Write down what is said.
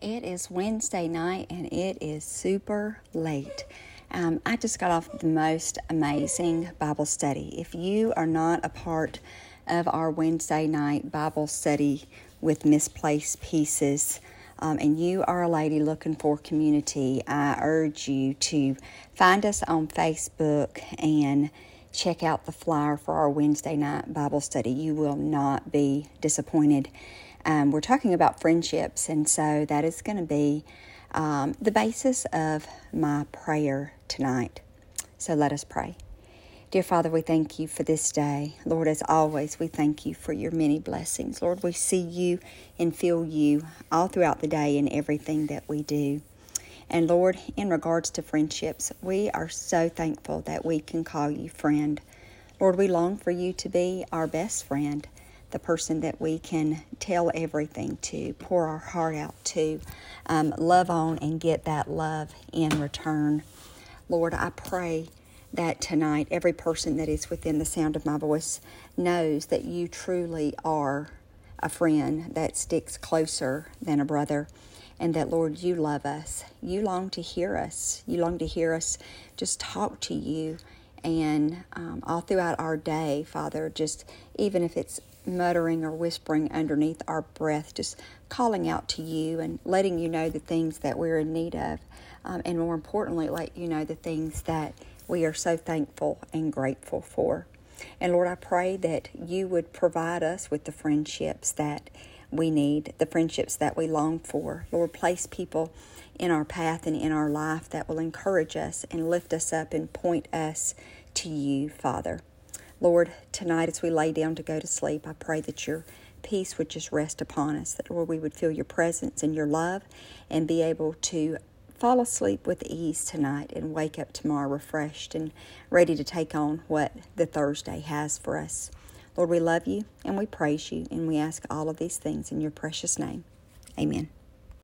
It is Wednesday night and it is super late. Um, I just got off the most amazing Bible study. If you are not a part of our Wednesday night Bible study with misplaced pieces, um, and you are a lady looking for community, I urge you to find us on Facebook and check out the flyer for our Wednesday night Bible study. You will not be disappointed. Um, we're talking about friendships, and so that is going to be um, the basis of my prayer tonight. So let us pray. Dear Father, we thank you for this day. Lord, as always, we thank you for your many blessings. Lord, we see you and feel you all throughout the day in everything that we do. And Lord, in regards to friendships, we are so thankful that we can call you friend. Lord, we long for you to be our best friend the person that we can tell everything to, pour our heart out to, um, love on, and get that love in return. Lord, I pray that tonight every person that is within the sound of my voice knows that you truly are a friend that sticks closer than a brother. And that, Lord, you love us. You long to hear us. You long to hear us just talk to you. And um, all throughout our day, Father, just even if it's muttering or whispering underneath our breath, just calling out to you and letting you know the things that we're in need of. Um, and more importantly, let you know the things that we are so thankful and grateful for. And Lord, I pray that you would provide us with the friendships that we need, the friendships that we long for. Lord, place people in our path and in our life that will encourage us and lift us up and point us to you, Father. Lord, tonight as we lay down to go to sleep, I pray that your peace would just rest upon us, that, Lord, we would feel your presence and your love and be able to fall asleep with ease tonight and wake up tomorrow refreshed and ready to take on what the Thursday has for us. Lord, we love you and we praise you and we ask all of these things in your precious name. Amen.